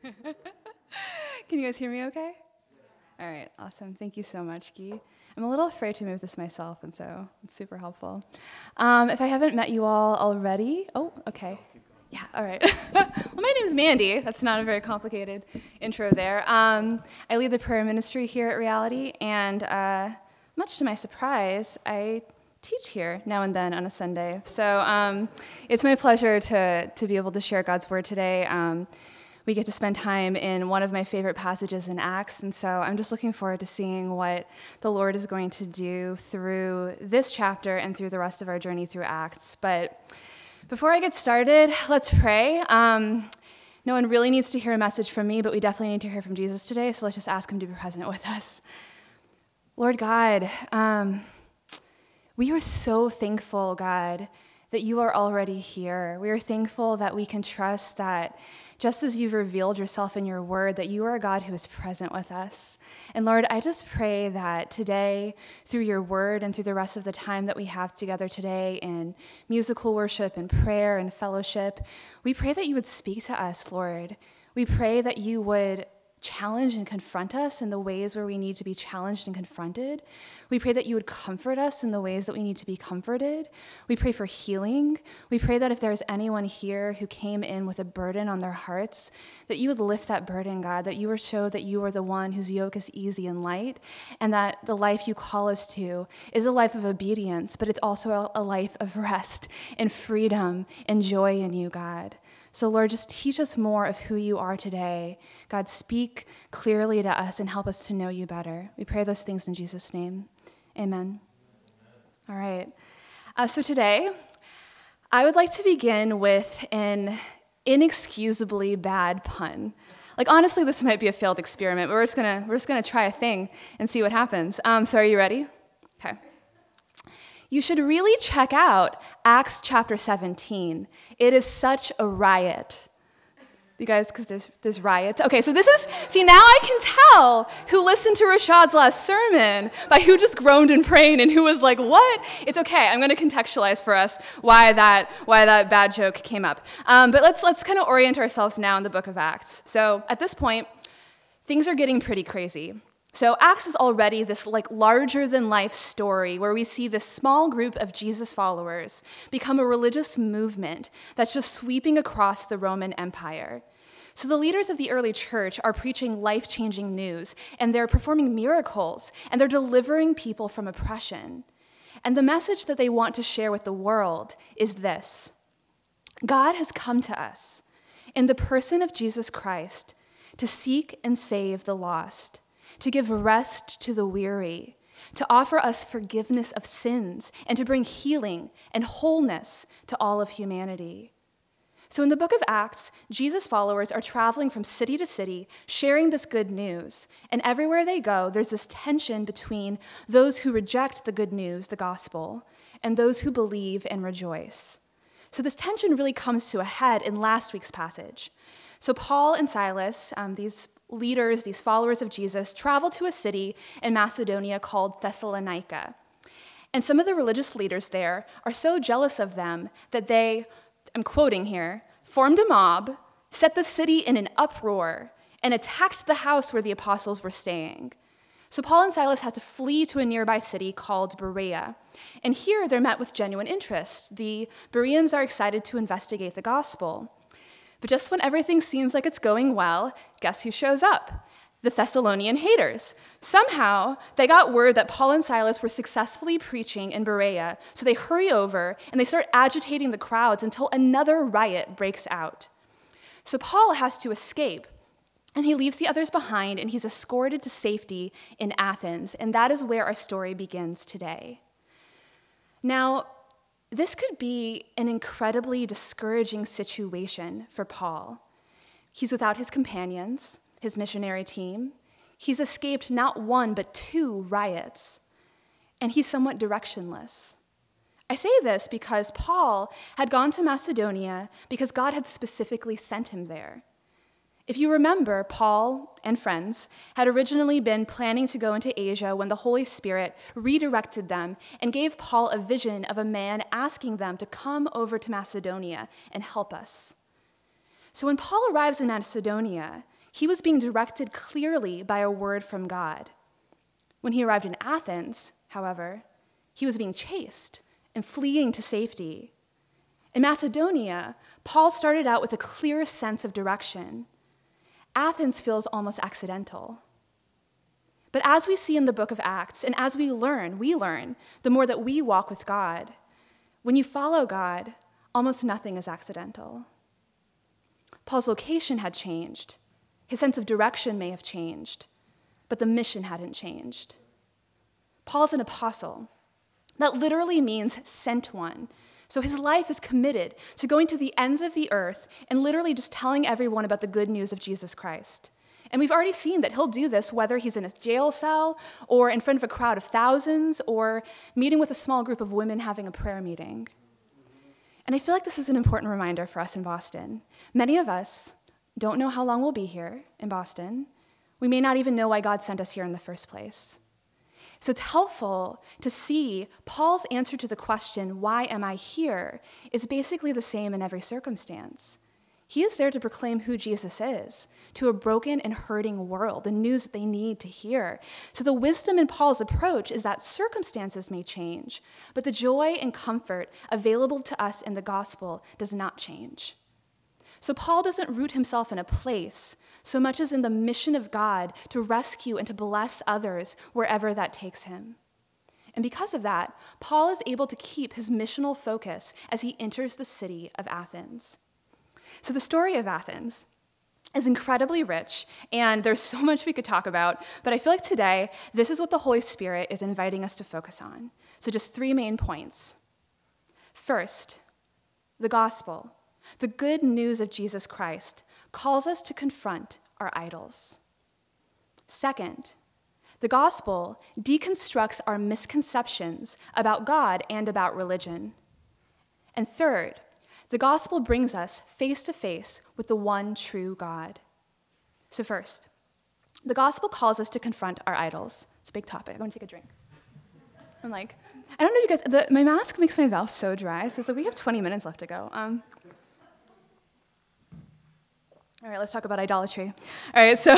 Can you guys hear me okay? All right, awesome. Thank you so much, Guy. I'm a little afraid to move this myself, and so it's super helpful. Um, if I haven't met you all already, oh, okay. Yeah, all right. well, my name is Mandy. That's not a very complicated intro there. Um, I lead the prayer ministry here at Reality, and uh, much to my surprise, I teach here now and then on a Sunday. So um, it's my pleasure to, to be able to share God's word today. We get to spend time in one of my favorite passages in Acts, and so I'm just looking forward to seeing what the Lord is going to do through this chapter and through the rest of our journey through Acts. But before I get started, let's pray. Um, no one really needs to hear a message from me, but we definitely need to hear from Jesus today, so let's just ask him to be present with us. Lord God, um, we are so thankful, God, that you are already here. We are thankful that we can trust that just as you've revealed yourself in your word, that you are a God who is present with us. And Lord, I just pray that today, through your word and through the rest of the time that we have together today in musical worship and prayer and fellowship, we pray that you would speak to us, Lord. We pray that you would challenge and confront us in the ways where we need to be challenged and confronted. We pray that you would comfort us in the ways that we need to be comforted. We pray for healing. We pray that if there's anyone here who came in with a burden on their hearts, that you would lift that burden, God, that you would show that you are the one whose yoke is easy and light, and that the life you call us to is a life of obedience, but it's also a life of rest and freedom and joy in you, God. So, Lord, just teach us more of who you are today. God, speak clearly to us and help us to know you better. We pray those things in Jesus' name. Amen. All right. Uh, so, today, I would like to begin with an inexcusably bad pun. Like, honestly, this might be a failed experiment, but we're just gonna, we're just gonna try a thing and see what happens. Um, so, are you ready? Okay you should really check out Acts chapter 17. It is such a riot. You guys, because there's, there's riots. Okay, so this is, see, now I can tell who listened to Rashad's last sermon by who just groaned and prayed and who was like, what? It's okay, I'm gonna contextualize for us why that, why that bad joke came up. Um, but let's, let's kind of orient ourselves now in the book of Acts. So at this point, things are getting pretty crazy. So Acts is already this like larger than life story where we see this small group of Jesus followers become a religious movement that's just sweeping across the Roman Empire. So the leaders of the early church are preaching life-changing news and they're performing miracles and they're delivering people from oppression. And the message that they want to share with the world is this. God has come to us in the person of Jesus Christ to seek and save the lost to give rest to the weary, to offer us forgiveness of sins, and to bring healing and wholeness to all of humanity. So, in the book of Acts, Jesus' followers are traveling from city to city, sharing this good news. And everywhere they go, there's this tension between those who reject the good news, the gospel, and those who believe and rejoice. So, this tension really comes to a head in last week's passage. So, Paul and Silas, um, these leaders, these followers of Jesus, traveled to a city in Macedonia called Thessalonica. And some of the religious leaders there are so jealous of them that they, I'm quoting here, formed a mob, set the city in an uproar, and attacked the house where the apostles were staying. So Paul and Silas had to flee to a nearby city called Berea. And here they're met with genuine interest. The Bereans are excited to investigate the gospel. But just when everything seems like it's going well, guess who shows up? The Thessalonian haters. Somehow, they got word that Paul and Silas were successfully preaching in Berea, so they hurry over and they start agitating the crowds until another riot breaks out. So Paul has to escape, and he leaves the others behind and he's escorted to safety in Athens, and that is where our story begins today. Now, this could be an incredibly discouraging situation for Paul. He's without his companions, his missionary team. He's escaped not one, but two riots. And he's somewhat directionless. I say this because Paul had gone to Macedonia because God had specifically sent him there. If you remember, Paul and friends had originally been planning to go into Asia when the Holy Spirit redirected them and gave Paul a vision of a man asking them to come over to Macedonia and help us. So when Paul arrives in Macedonia, he was being directed clearly by a word from God. When he arrived in Athens, however, he was being chased and fleeing to safety. In Macedonia, Paul started out with a clear sense of direction. Athens feels almost accidental. But as we see in the book of Acts, and as we learn, we learn, the more that we walk with God, when you follow God, almost nothing is accidental. Paul's location had changed, his sense of direction may have changed, but the mission hadn't changed. Paul's an apostle. That literally means sent one. So his life is committed to going to the ends of the earth and literally just telling everyone about the good news of Jesus Christ. And we've already seen that he'll do this whether he's in a jail cell or in front of a crowd of thousands or meeting with a small group of women having a prayer meeting. And I feel like this is an important reminder for us in Boston. Many of us don't know how long we'll be here in Boston. We may not even know why God sent us here in the first place. So it's helpful to see Paul's answer to the question, Why am I here? is basically the same in every circumstance. He is there to proclaim who Jesus is to a broken and hurting world, the news that they need to hear. So, the wisdom in Paul's approach is that circumstances may change, but the joy and comfort available to us in the gospel does not change. So, Paul doesn't root himself in a place so much as in the mission of God to rescue and to bless others wherever that takes him. And because of that, Paul is able to keep his missional focus as he enters the city of Athens. So, the story of Athens is incredibly rich, and there's so much we could talk about, but I feel like today, this is what the Holy Spirit is inviting us to focus on. So, just three main points. First, the gospel. The good news of Jesus Christ calls us to confront our idols. Second, the gospel deconstructs our misconceptions about God and about religion. And third, the gospel brings us face to face with the one true God. So, first, the gospel calls us to confront our idols. It's a big topic. I'm going to take a drink. I'm like, I don't know if you guys, the, my mask makes my mouth so dry, so, so we have 20 minutes left to go. Um, all right, let's talk about idolatry. All right, so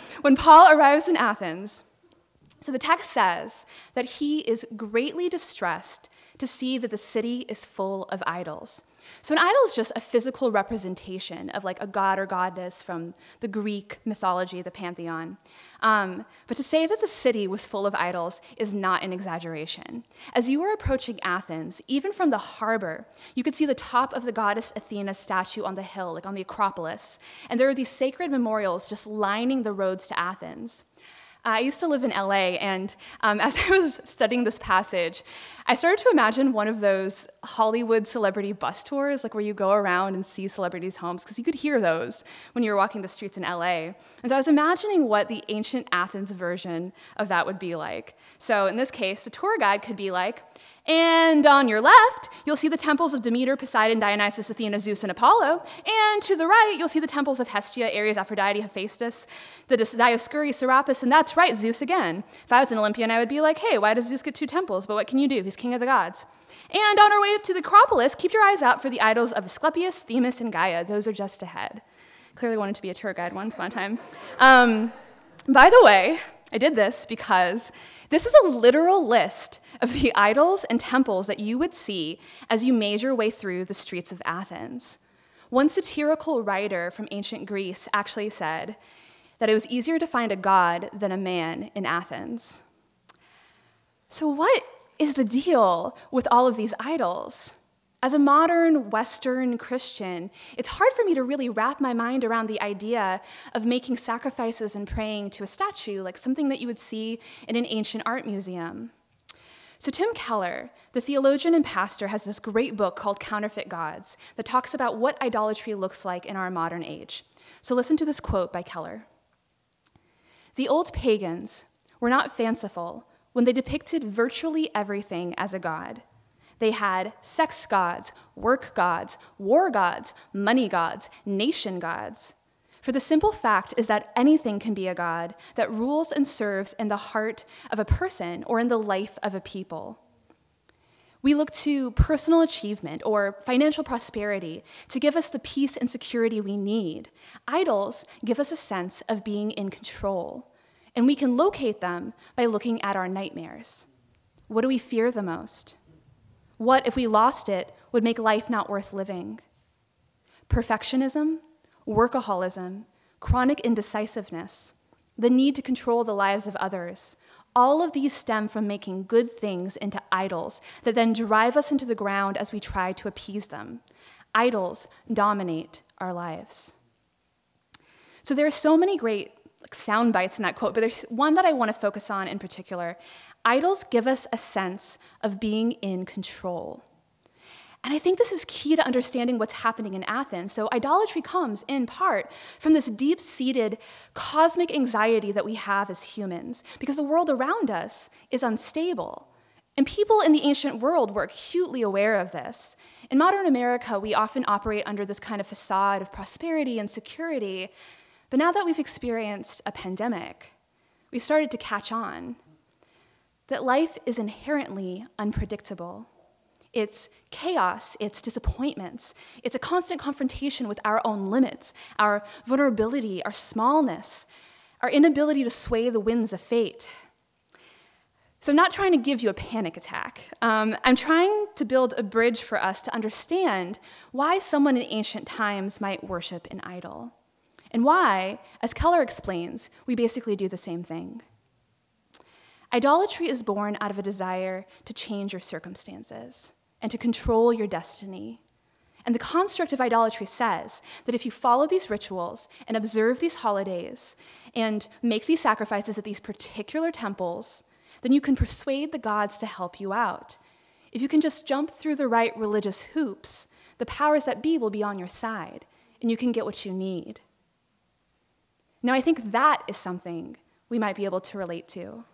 when Paul arrives in Athens, so the text says that he is greatly distressed to see that the city is full of idols. So an idol is just a physical representation of like a god or goddess from the Greek mythology, the pantheon. Um, but to say that the city was full of idols is not an exaggeration. As you were approaching Athens, even from the harbor, you could see the top of the goddess Athena statue on the hill, like on the Acropolis, and there are these sacred memorials just lining the roads to Athens. I used to live in LA, and um, as I was studying this passage, I started to imagine one of those Hollywood celebrity bus tours, like where you go around and see celebrities' homes, because you could hear those when you were walking the streets in LA. And so I was imagining what the ancient Athens version of that would be like. So in this case, the tour guide could be like, and on your left, you'll see the temples of Demeter, Poseidon, Dionysus, Athena, Zeus, and Apollo. And to the right, you'll see the temples of Hestia, Ares, Aphrodite, Hephaestus, the Dioscuri, Serapis, and that's right, Zeus again. If I was an Olympian, I would be like, hey, why does Zeus get two temples? But what can you do? He's king of the gods. And on our way up to the Acropolis, keep your eyes out for the idols of Asclepius, Themis, and Gaia. Those are just ahead. Clearly wanted to be a tour guide once upon a time. Um, by the way, I did this because this is a literal list of the idols and temples that you would see as you made your way through the streets of Athens. One satirical writer from ancient Greece actually said that it was easier to find a god than a man in Athens. So, what is the deal with all of these idols? As a modern Western Christian, it's hard for me to really wrap my mind around the idea of making sacrifices and praying to a statue, like something that you would see in an ancient art museum. So, Tim Keller, the theologian and pastor, has this great book called Counterfeit Gods that talks about what idolatry looks like in our modern age. So, listen to this quote by Keller The old pagans were not fanciful when they depicted virtually everything as a god. They had sex gods, work gods, war gods, money gods, nation gods. For the simple fact is that anything can be a god that rules and serves in the heart of a person or in the life of a people. We look to personal achievement or financial prosperity to give us the peace and security we need. Idols give us a sense of being in control, and we can locate them by looking at our nightmares. What do we fear the most? What, if we lost it, would make life not worth living? Perfectionism, workaholism, chronic indecisiveness, the need to control the lives of others, all of these stem from making good things into idols that then drive us into the ground as we try to appease them. Idols dominate our lives. So there are so many great sound bites in that quote, but there's one that I want to focus on in particular. Idols give us a sense of being in control. And I think this is key to understanding what's happening in Athens. So, idolatry comes in part from this deep seated cosmic anxiety that we have as humans, because the world around us is unstable. And people in the ancient world were acutely aware of this. In modern America, we often operate under this kind of facade of prosperity and security. But now that we've experienced a pandemic, we've started to catch on that life is inherently unpredictable. It's chaos, it's disappointments, it's a constant confrontation with our own limits, our vulnerability, our smallness, our inability to sway the winds of fate. So, I'm not trying to give you a panic attack. Um, I'm trying to build a bridge for us to understand why someone in ancient times might worship an idol, and why, as Keller explains, we basically do the same thing. Idolatry is born out of a desire to change your circumstances and to control your destiny. And the construct of idolatry says that if you follow these rituals and observe these holidays and make these sacrifices at these particular temples, then you can persuade the gods to help you out. If you can just jump through the right religious hoops, the powers that be will be on your side, and you can get what you need. Now, I think that is something we might be able to relate to.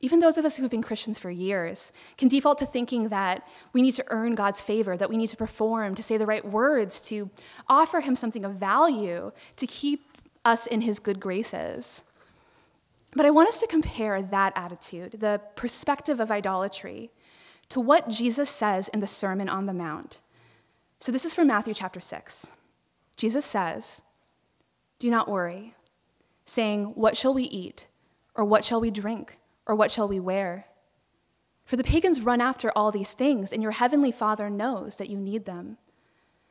Even those of us who've been Christians for years can default to thinking that we need to earn God's favor, that we need to perform, to say the right words, to offer Him something of value, to keep us in His good graces. But I want us to compare that attitude, the perspective of idolatry, to what Jesus says in the Sermon on the Mount. So this is from Matthew chapter 6. Jesus says, Do not worry, saying, What shall we eat? Or what shall we drink? Or what shall we wear? For the pagans run after all these things, and your heavenly Father knows that you need them.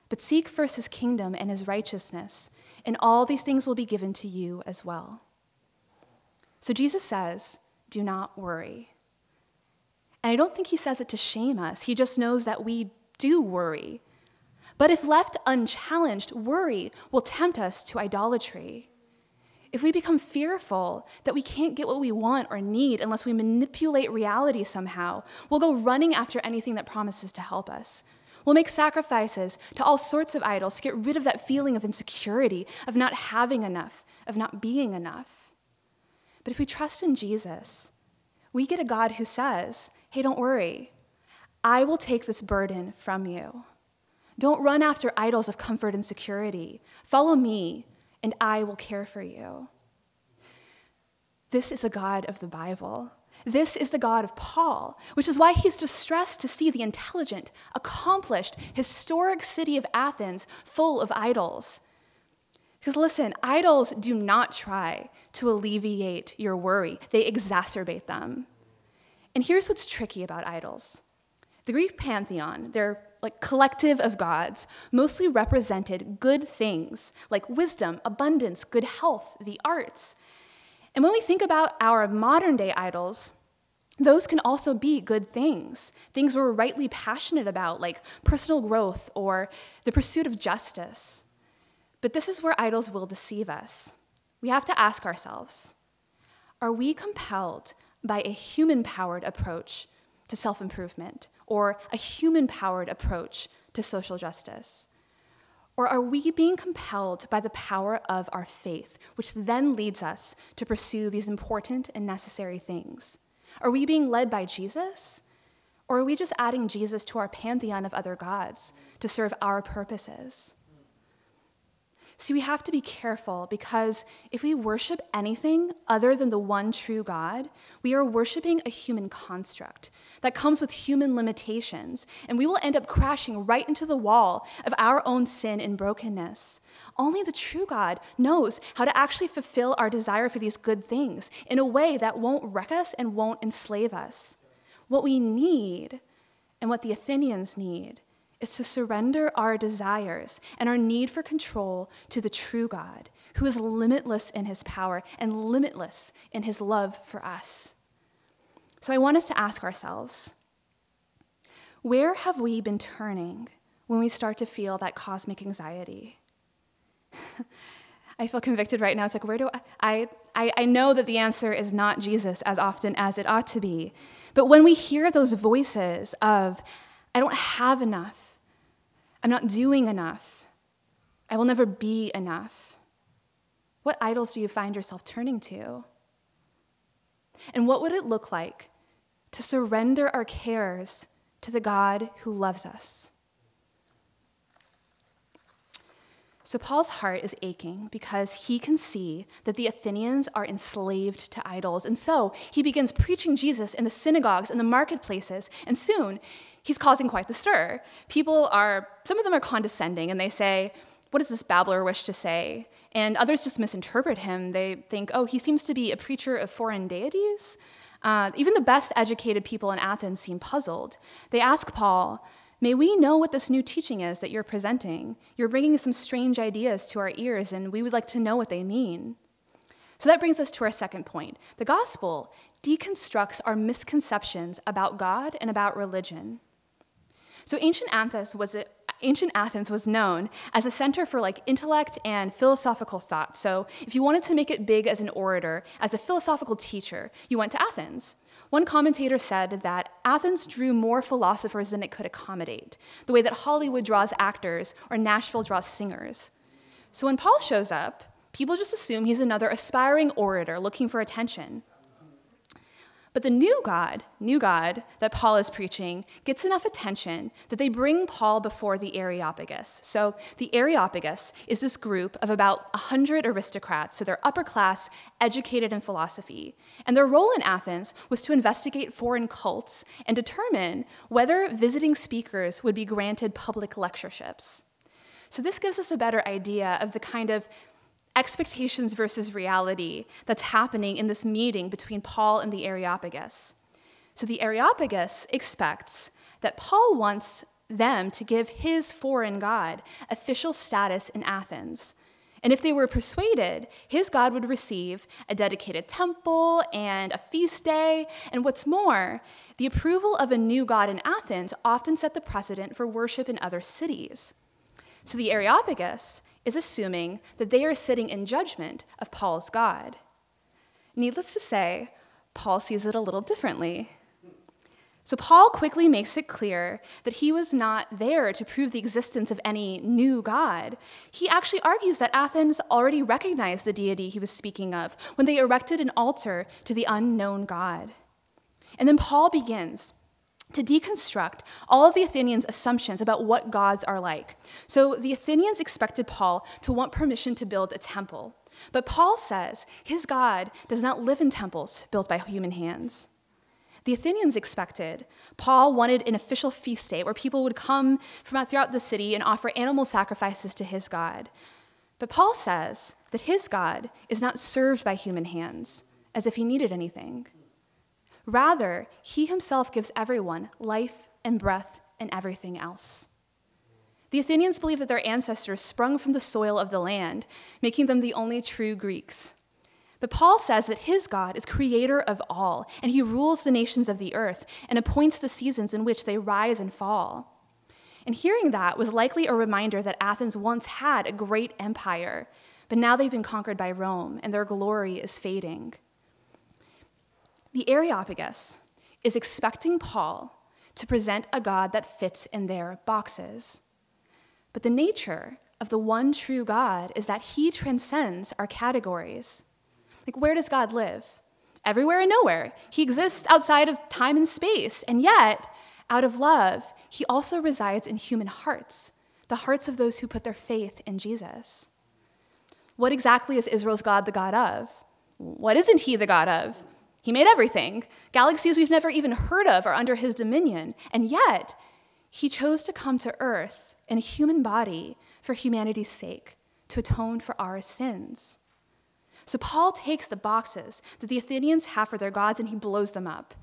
But seek first his kingdom and his righteousness, and all these things will be given to you as well. So Jesus says, Do not worry. And I don't think he says it to shame us, he just knows that we do worry. But if left unchallenged, worry will tempt us to idolatry. If we become fearful that we can't get what we want or need unless we manipulate reality somehow, we'll go running after anything that promises to help us. We'll make sacrifices to all sorts of idols to get rid of that feeling of insecurity, of not having enough, of not being enough. But if we trust in Jesus, we get a God who says, Hey, don't worry, I will take this burden from you. Don't run after idols of comfort and security. Follow me and I will care for you. This is the God of the Bible. This is the God of Paul, which is why he's distressed to see the intelligent, accomplished, historic city of Athens full of idols. Because listen, idols do not try to alleviate your worry, they exacerbate them. And here's what's tricky about idols the Greek pantheon, their like collective of gods, mostly represented good things like wisdom, abundance, good health, the arts. And when we think about our modern day idols, those can also be good things, things we're rightly passionate about, like personal growth or the pursuit of justice. But this is where idols will deceive us. We have to ask ourselves are we compelled by a human powered approach to self improvement or a human powered approach to social justice? Or are we being compelled by the power of our faith, which then leads us to pursue these important and necessary things? Are we being led by Jesus? Or are we just adding Jesus to our pantheon of other gods to serve our purposes? See, we have to be careful because if we worship anything other than the one true God, we are worshiping a human construct that comes with human limitations, and we will end up crashing right into the wall of our own sin and brokenness. Only the true God knows how to actually fulfill our desire for these good things in a way that won't wreck us and won't enslave us. What we need, and what the Athenians need, is to surrender our desires and our need for control to the true God, who is limitless in his power and limitless in his love for us. So I want us to ask ourselves where have we been turning when we start to feel that cosmic anxiety? I feel convicted right now. It's like, where do I, I? I know that the answer is not Jesus as often as it ought to be. But when we hear those voices of, I don't have enough, I'm not doing enough. I will never be enough. What idols do you find yourself turning to? And what would it look like to surrender our cares to the God who loves us? So, Paul's heart is aching because he can see that the Athenians are enslaved to idols. And so he begins preaching Jesus in the synagogues and the marketplaces. And soon he's causing quite the stir. People are, some of them are condescending and they say, What does this babbler wish to say? And others just misinterpret him. They think, Oh, he seems to be a preacher of foreign deities. Uh, even the best educated people in Athens seem puzzled. They ask Paul, May we know what this new teaching is that you're presenting. You're bringing some strange ideas to our ears, and we would like to know what they mean. So that brings us to our second point. The gospel deconstructs our misconceptions about God and about religion. So ancient Athens was a, ancient Athens was known as a center for like intellect and philosophical thought. So if you wanted to make it big as an orator, as a philosophical teacher, you went to Athens. One commentator said that Athens drew more philosophers than it could accommodate, the way that Hollywood draws actors or Nashville draws singers. So when Paul shows up, people just assume he's another aspiring orator looking for attention. But the new God, new God that Paul is preaching, gets enough attention that they bring Paul before the Areopagus. So the Areopagus is this group of about 100 aristocrats, so they're upper class, educated in philosophy. And their role in Athens was to investigate foreign cults and determine whether visiting speakers would be granted public lectureships. So this gives us a better idea of the kind of expectations versus reality that's happening in this meeting between Paul and the Areopagus. So the Areopagus expects that Paul wants them to give his foreign god official status in Athens. And if they were persuaded, his God would receive a dedicated temple and a feast day. And what's more, the approval of a new God in Athens often set the precedent for worship in other cities. So the Areopagus is assuming that they are sitting in judgment of Paul's God. Needless to say, Paul sees it a little differently. So, Paul quickly makes it clear that he was not there to prove the existence of any new God. He actually argues that Athens already recognized the deity he was speaking of when they erected an altar to the unknown God. And then Paul begins to deconstruct all of the Athenians' assumptions about what gods are like. So the Athenians expected Paul to want permission to build a temple. But Paul says his God does not live in temples built by human hands. The Athenians expected. Paul wanted an official feast day where people would come from throughout the city and offer animal sacrifices to his God. But Paul says that his God is not served by human hands, as if he needed anything. Rather, he himself gives everyone life and breath and everything else. The Athenians believed that their ancestors sprung from the soil of the land, making them the only true Greeks. But Paul says that his God is creator of all, and he rules the nations of the earth and appoints the seasons in which they rise and fall. And hearing that was likely a reminder that Athens once had a great empire, but now they've been conquered by Rome, and their glory is fading. The Areopagus is expecting Paul to present a God that fits in their boxes. But the nature of the one true God is that he transcends our categories. Like, where does God live? Everywhere and nowhere. He exists outside of time and space, and yet, out of love, he also resides in human hearts, the hearts of those who put their faith in Jesus. What exactly is Israel's God the God of? What isn't he the God of? He made everything. Galaxies we've never even heard of are under his dominion. And yet, he chose to come to earth in a human body for humanity's sake, to atone for our sins. So Paul takes the boxes that the Athenians have for their gods and he blows them up.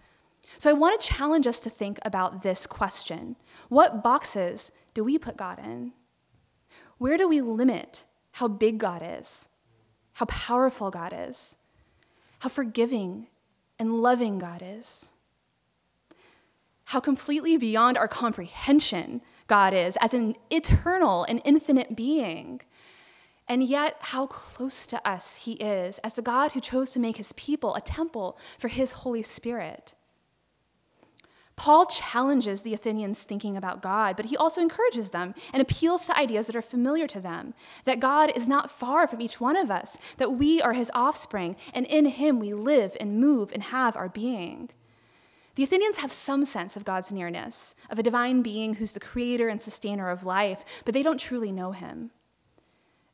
So I want to challenge us to think about this question What boxes do we put God in? Where do we limit how big God is, how powerful God is, how forgiving and loving God is? How completely beyond our comprehension God is as an eternal and infinite being and yet, how close to us he is as the God who chose to make his people a temple for his Holy Spirit. Paul challenges the Athenians' thinking about God, but he also encourages them and appeals to ideas that are familiar to them that God is not far from each one of us, that we are his offspring, and in him we live and move and have our being. The Athenians have some sense of God's nearness, of a divine being who's the creator and sustainer of life, but they don't truly know him.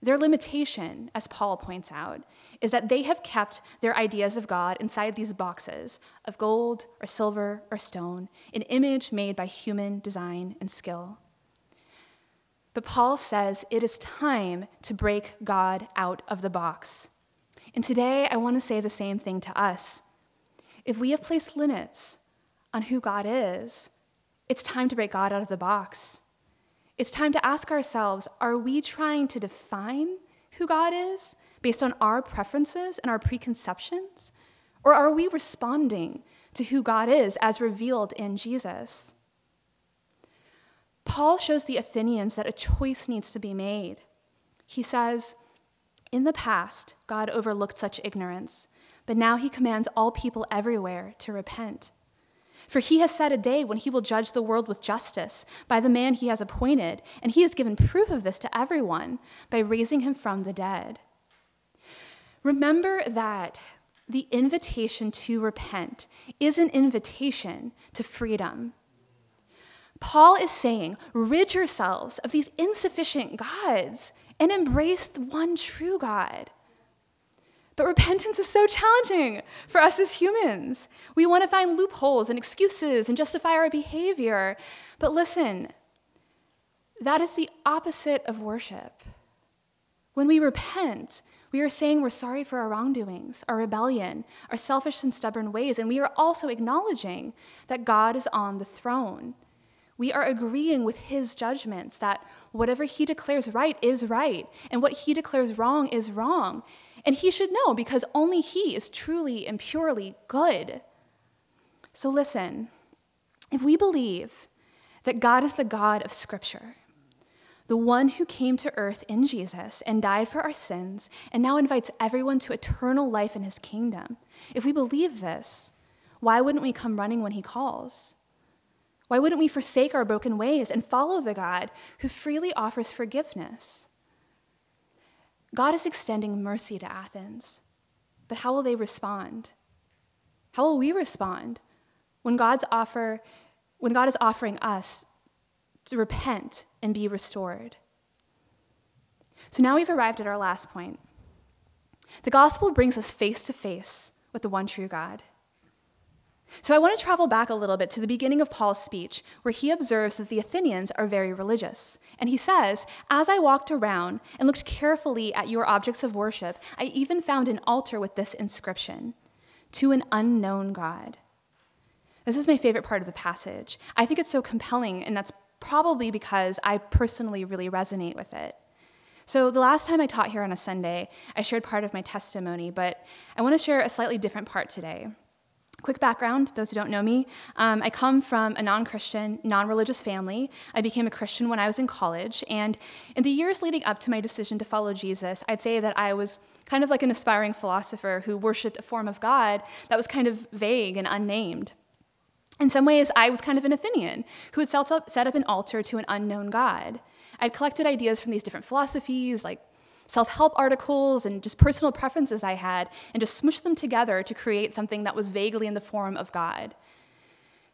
Their limitation, as Paul points out, is that they have kept their ideas of God inside these boxes of gold or silver or stone, an image made by human design and skill. But Paul says it is time to break God out of the box. And today I want to say the same thing to us. If we have placed limits on who God is, it's time to break God out of the box. It's time to ask ourselves are we trying to define who God is based on our preferences and our preconceptions? Or are we responding to who God is as revealed in Jesus? Paul shows the Athenians that a choice needs to be made. He says, In the past, God overlooked such ignorance, but now he commands all people everywhere to repent. For he has set a day when he will judge the world with justice by the man he has appointed, and he has given proof of this to everyone by raising him from the dead. Remember that the invitation to repent is an invitation to freedom. Paul is saying, rid yourselves of these insufficient gods and embrace the one true God. But repentance is so challenging for us as humans. We want to find loopholes and excuses and justify our behavior. But listen, that is the opposite of worship. When we repent, we are saying we're sorry for our wrongdoings, our rebellion, our selfish and stubborn ways, and we are also acknowledging that God is on the throne. We are agreeing with his judgments that whatever he declares right is right, and what he declares wrong is wrong. And he should know because only he is truly and purely good. So listen, if we believe that God is the God of Scripture, the one who came to earth in Jesus and died for our sins and now invites everyone to eternal life in his kingdom, if we believe this, why wouldn't we come running when he calls? Why wouldn't we forsake our broken ways and follow the God who freely offers forgiveness? God is extending mercy to Athens, but how will they respond? How will we respond when God's offer when God is offering us to repent and be restored? So now we've arrived at our last point. The gospel brings us face to face with the one true God. So I want to travel back a little bit to the beginning of Paul's speech, where he observes that the Athenians are very religious. And he says, As I walked around and looked carefully at your objects of worship, I even found an altar with this inscription To an unknown God. This is my favorite part of the passage. I think it's so compelling, and that's probably because I personally really resonate with it. So, the last time I taught here on a Sunday, I shared part of my testimony, but I want to share a slightly different part today. Quick background, those who don't know me, um, I come from a non Christian, non religious family. I became a Christian when I was in college, and in the years leading up to my decision to follow Jesus, I'd say that I was kind of like an aspiring philosopher who worshiped a form of God that was kind of vague and unnamed. In some ways, I was kind of an Athenian who had set up, set up an altar to an unknown God. I'd collected ideas from these different philosophies, like self help articles and just personal preferences I had, and just smushed them together to create something that was vaguely in the form of God.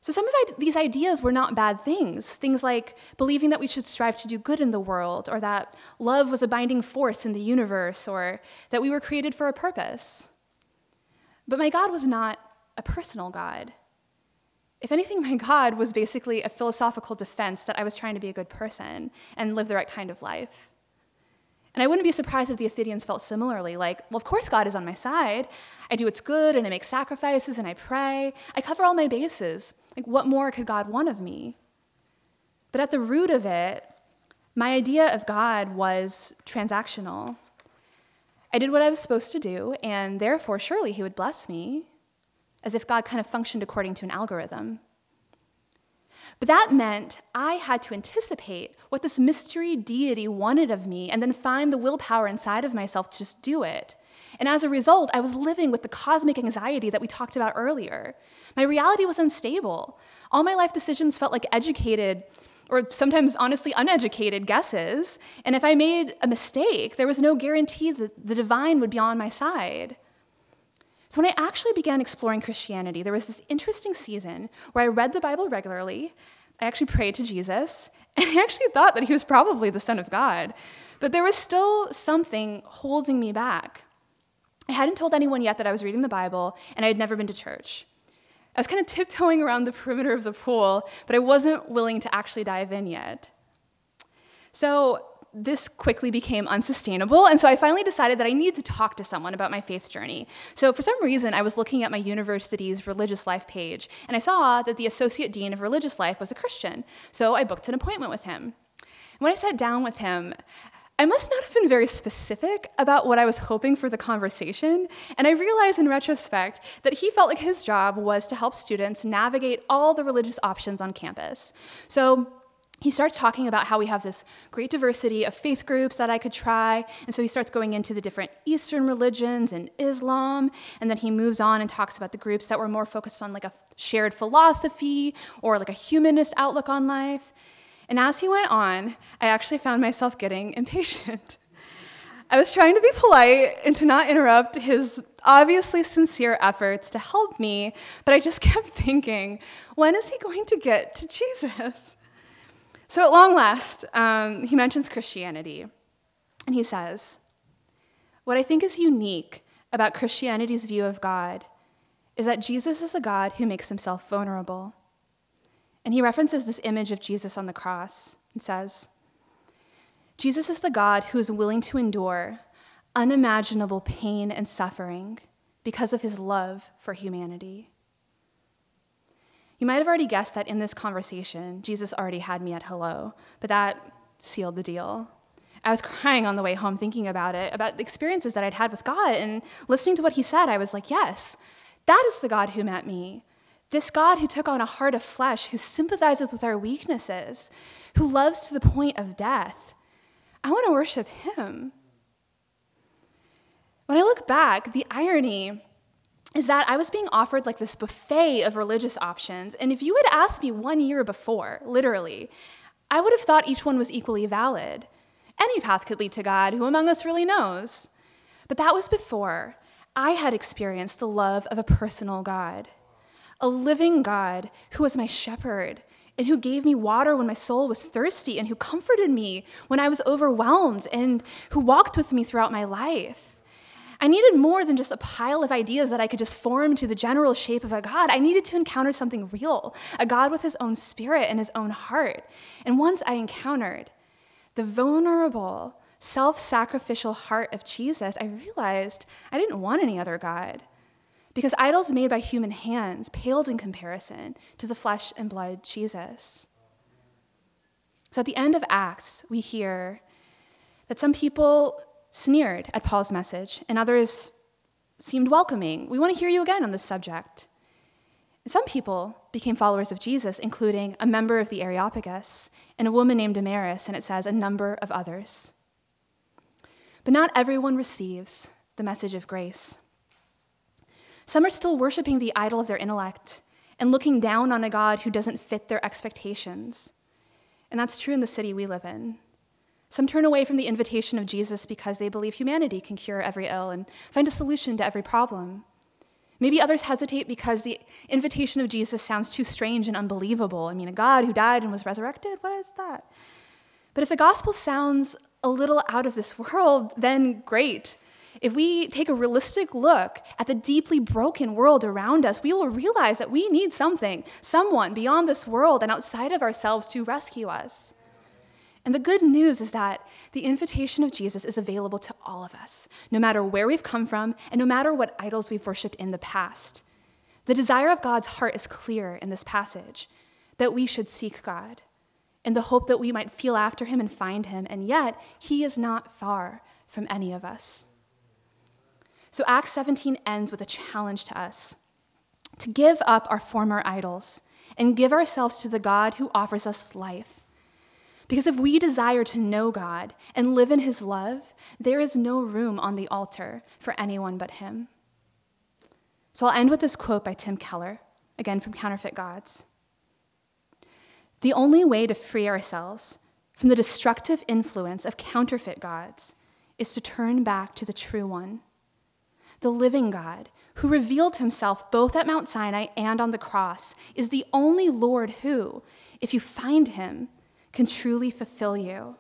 So, some of these ideas were not bad things. Things like believing that we should strive to do good in the world, or that love was a binding force in the universe, or that we were created for a purpose. But my God was not a personal God. If anything, my God was basically a philosophical defense that I was trying to be a good person and live the right kind of life. And I wouldn't be surprised if the Athenians felt similarly like, well, of course God is on my side. I do what's good and I make sacrifices and I pray. I cover all my bases. Like, what more could God want of me? But at the root of it, my idea of God was transactional. I did what I was supposed to do, and therefore, surely He would bless me, as if God kind of functioned according to an algorithm. But that meant I had to anticipate what this mystery deity wanted of me and then find the willpower inside of myself to just do it. And as a result, I was living with the cosmic anxiety that we talked about earlier. My reality was unstable. All my life decisions felt like educated, or sometimes honestly uneducated guesses. And if I made a mistake, there was no guarantee that the divine would be on my side. So when I actually began exploring Christianity, there was this interesting season where I read the Bible regularly. I actually prayed to Jesus, and I actually thought that he was probably the Son of God. But there was still something holding me back. I hadn't told anyone yet that I was reading the Bible, and I had never been to church. I was kind of tiptoeing around the perimeter of the pool, but I wasn't willing to actually dive in yet. So this quickly became unsustainable, and so I finally decided that I needed to talk to someone about my faith journey. So, for some reason, I was looking at my university's religious life page, and I saw that the associate dean of religious life was a Christian. So, I booked an appointment with him. When I sat down with him, I must not have been very specific about what I was hoping for the conversation, and I realize in retrospect that he felt like his job was to help students navigate all the religious options on campus. So he starts talking about how we have this great diversity of faith groups that I could try. And so he starts going into the different Eastern religions and Islam. And then he moves on and talks about the groups that were more focused on like a shared philosophy or like a humanist outlook on life. And as he went on, I actually found myself getting impatient. I was trying to be polite and to not interrupt his obviously sincere efforts to help me, but I just kept thinking, when is he going to get to Jesus? So, at long last, um, he mentions Christianity, and he says, What I think is unique about Christianity's view of God is that Jesus is a God who makes himself vulnerable. And he references this image of Jesus on the cross and says, Jesus is the God who is willing to endure unimaginable pain and suffering because of his love for humanity. You might have already guessed that in this conversation, Jesus already had me at hello, but that sealed the deal. I was crying on the way home thinking about it, about the experiences that I'd had with God, and listening to what he said, I was like, yes, that is the God who met me. This God who took on a heart of flesh, who sympathizes with our weaknesses, who loves to the point of death. I want to worship him. When I look back, the irony is that I was being offered like this buffet of religious options. And if you had asked me one year before, literally, I would have thought each one was equally valid. Any path could lead to God. Who among us really knows? But that was before I had experienced the love of a personal God a living God who was my shepherd and who gave me water when my soul was thirsty and who comforted me when I was overwhelmed and who walked with me throughout my life. I needed more than just a pile of ideas that I could just form to the general shape of a God. I needed to encounter something real, a God with his own spirit and his own heart. And once I encountered the vulnerable, self sacrificial heart of Jesus, I realized I didn't want any other God because idols made by human hands paled in comparison to the flesh and blood Jesus. So at the end of Acts, we hear that some people sneered at Paul's message and others seemed welcoming. We want to hear you again on this subject. Some people became followers of Jesus, including a member of the Areopagus and a woman named Damaris, and it says a number of others. But not everyone receives the message of grace. Some are still worshiping the idol of their intellect and looking down on a God who doesn't fit their expectations. And that's true in the city we live in. Some turn away from the invitation of Jesus because they believe humanity can cure every ill and find a solution to every problem. Maybe others hesitate because the invitation of Jesus sounds too strange and unbelievable. I mean, a God who died and was resurrected? What is that? But if the gospel sounds a little out of this world, then great. If we take a realistic look at the deeply broken world around us, we will realize that we need something, someone beyond this world and outside of ourselves to rescue us. And the good news is that the invitation of Jesus is available to all of us, no matter where we've come from and no matter what idols we've worshiped in the past. The desire of God's heart is clear in this passage that we should seek God in the hope that we might feel after him and find him, and yet he is not far from any of us. So Acts 17 ends with a challenge to us to give up our former idols and give ourselves to the God who offers us life because if we desire to know God and live in His love, there is no room on the altar for anyone but Him. So I'll end with this quote by Tim Keller, again from Counterfeit Gods. The only way to free ourselves from the destructive influence of counterfeit gods is to turn back to the true one, the living God who revealed himself both at Mount Sinai and on the cross, is the only Lord who, if you find him, can truly fulfill you.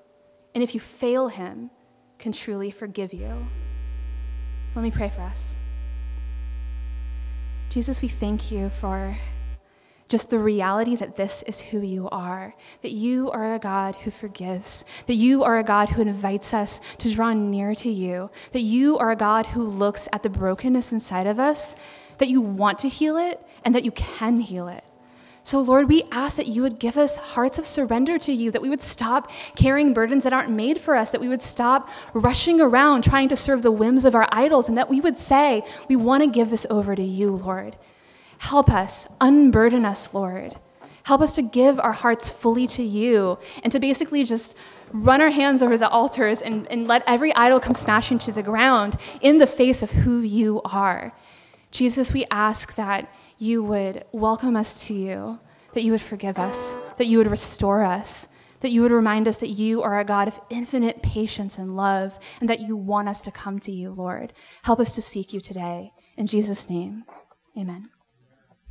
And if you fail him, can truly forgive you. So let me pray for us. Jesus, we thank you for just the reality that this is who you are, that you are a God who forgives, that you are a God who invites us to draw near to you, that you are a God who looks at the brokenness inside of us, that you want to heal it, and that you can heal it. So, Lord, we ask that you would give us hearts of surrender to you, that we would stop carrying burdens that aren't made for us, that we would stop rushing around trying to serve the whims of our idols, and that we would say, We want to give this over to you, Lord. Help us, unburden us, Lord. Help us to give our hearts fully to you and to basically just run our hands over the altars and, and let every idol come smashing to the ground in the face of who you are. Jesus, we ask that you would welcome us to you, that you would forgive us, that you would restore us, that you would remind us that you are a God of infinite patience and love, and that you want us to come to you, Lord. Help us to seek you today. In Jesus' name, amen.